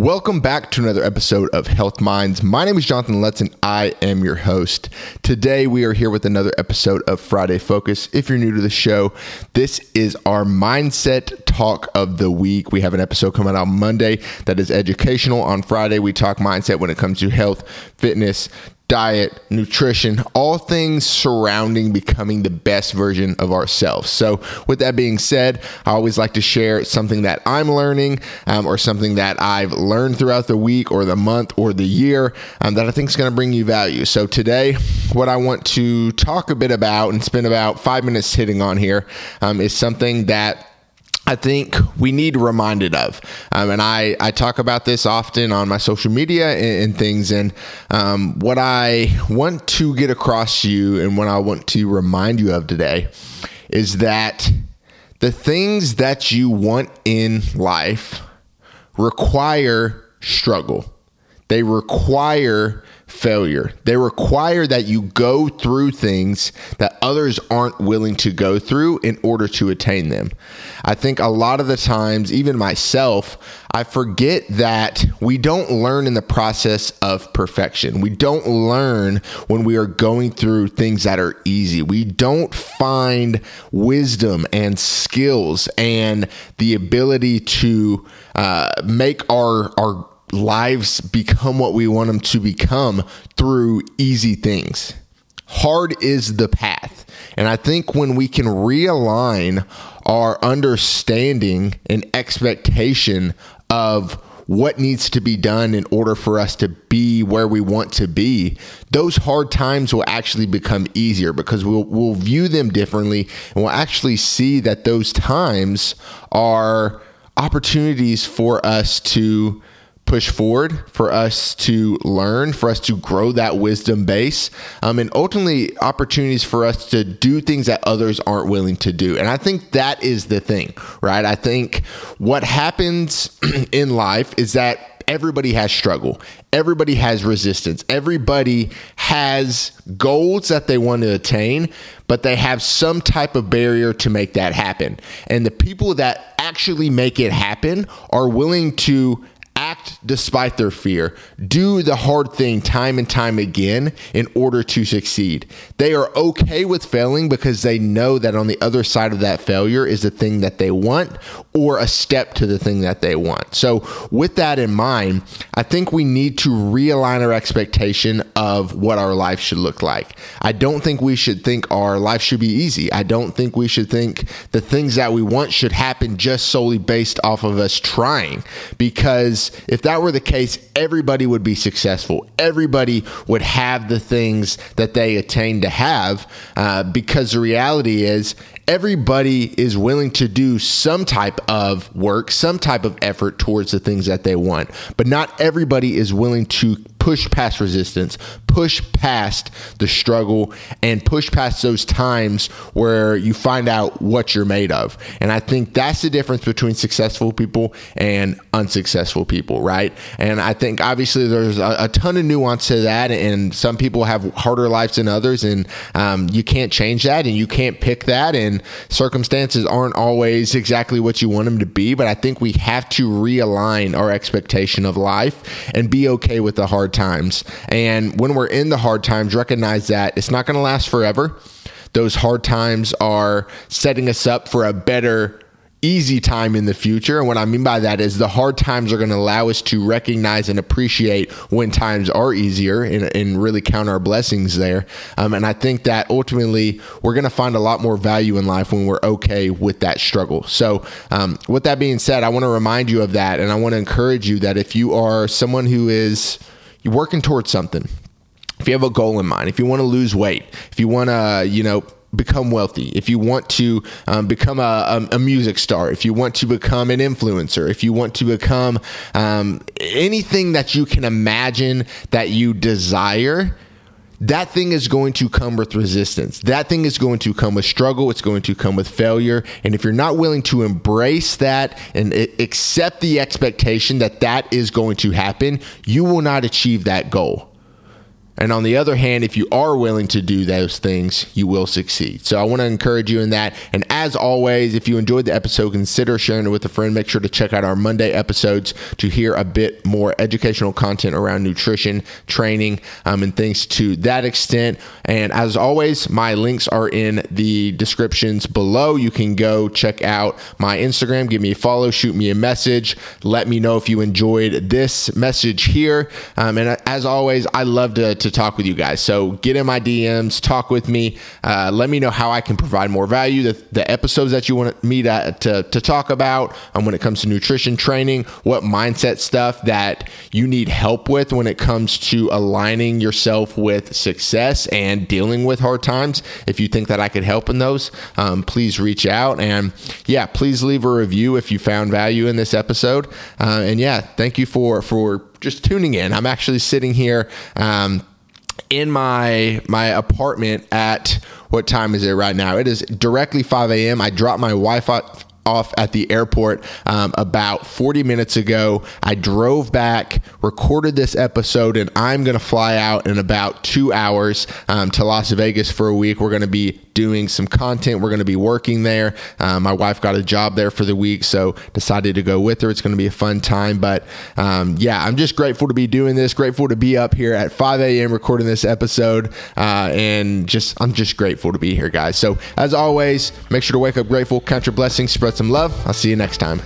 Welcome back to another episode of Health Minds. My name is Jonathan Lutz and I am your host. Today we are here with another episode of Friday Focus. If you're new to the show, this is our mindset talk of the week. We have an episode coming out Monday that is educational. On Friday, we talk mindset when it comes to health, fitness, diet, nutrition, all things surrounding becoming the best version of ourselves. So, with that being said, I always like to share something that I'm learning um, or something that I've learned throughout the week or the month or the year um, that I think is going to bring you value. So, today, what I want to talk a bit about and spend about five minutes hitting on here um, is something that I think we need reminded of. Um, and I, I talk about this often on my social media and, and things. And um, what I want to get across to you and what I want to remind you of today is that the things that you want in life require struggle, they require failure. They require that you go through things that others aren't willing to go through in order to attain them. I think a lot of the times, even myself, I forget that we don't learn in the process of perfection. We don't learn when we are going through things that are easy. We don't find wisdom and skills and the ability to uh, make our our lives become what we want them to become through easy things. Hard is the path. And I think when we can realign our understanding and expectation of what needs to be done in order for us to be where we want to be, those hard times will actually become easier because we'll, we'll view them differently and we'll actually see that those times are opportunities for us to push forward, for us to learn, for us to grow that wisdom base, um, and ultimately opportunities for us to do things that others aren't willing to do. And I think that is the thing, right? I think what happens in life is that everybody has struggle. Everybody has resistance. Everybody has goals that they want to attain, but they have some type of barrier to make that happen. And the people that actually make it happen are willing to act despite their fear, do the hard thing time and time again in order to succeed. They are okay with failing because they know that on the other side of that failure is the thing that they want or a step to the thing that they want. So, with that in mind, I think we need to realign our expectation of what our life should look like. I don't think we should think our life should be easy. I don't think we should think the things that we want should happen just solely based off of us trying because if that were the case, everybody would be successful. Everybody would have the things that they attain to have uh, because the reality is everybody is willing to do some type of work, some type of effort towards the things that they want. But not everybody is willing to push past resistance, push past the struggle, and push past those times where you find out what you're made of. And I think that's the difference between successful people and unsuccessful people, right? And I think obviously there's a, a ton of nuance to that, and some people have harder lives than others, and um, you can't change that, and you can't pick that, and circumstances aren't always exactly what you want them to be. But I think we have to realign our expectation of life and be okay with the hard times. And when we're in the hard times, recognize that it's not going to last forever. Those hard times are setting us up for a better easy time in the future. And what I mean by that is the hard times are going to allow us to recognize and appreciate when times are easier and, and really count our blessings there. Um, and I think that ultimately we're going to find a lot more value in life when we're okay with that struggle. So, um, with that being said, I want to remind you of that. And I want to encourage you that if you are someone who is working towards something. If you have a goal in mind, if you want to lose weight, if you want to, you know, become wealthy, if you want to um, become a, a, music star, if you want to become an influencer, if you want to become um, anything that you can imagine that you desire, that thing is going to come with resistance. That thing is going to come with struggle. It's going to come with failure. And if you're not willing to embrace that and accept the expectation that that is going to happen, you will not achieve that goal. And on the other hand, if you are willing to do those things, you will succeed. So I want to encourage you in that. And as always, if you enjoyed the episode, consider sharing it with a friend. Make sure to check out our Monday episodes to hear a bit more educational content around nutrition, training, um, and things to that extent. And as always, my links are in the descriptions below. You can go check out my Instagram, give me a follow, shoot me a message, let me know if you enjoyed this message here. Um, and as always, I love to, to talk with you guys. So get in my DMs, talk with me, uh, let me know how I can provide more value, the, the episodes that you want me to, to, to talk about um, when it comes to nutrition training, what mindset stuff that you need help with when it comes to aligning yourself with success and dealing with hard times. If you think that I could help in those, um, please reach out. And yeah, please leave a review if you found value in this episode. Uh, and yeah, thank you for, for just tuning in. I'm actually sitting here. Um, in my my apartment at what time is it right now? It is directly 5 a.m. I dropped my wife off at the airport um, about 40 minutes ago. I drove back, recorded this episode, and I'm going to fly out in about two hours um, to Las Vegas for a week. We're going to be doing some content. We're going to be working there. Um, my wife got a job there for the week, so decided to go with her. It's going to be a fun time. But um, yeah, I'm just grateful to be doing this. Grateful to be up here at 5 a.m. recording this episode, uh, and just I'm just grateful to be here, guys. So as always, make sure to wake up grateful, count your blessings, spread some love. I'll see you next time.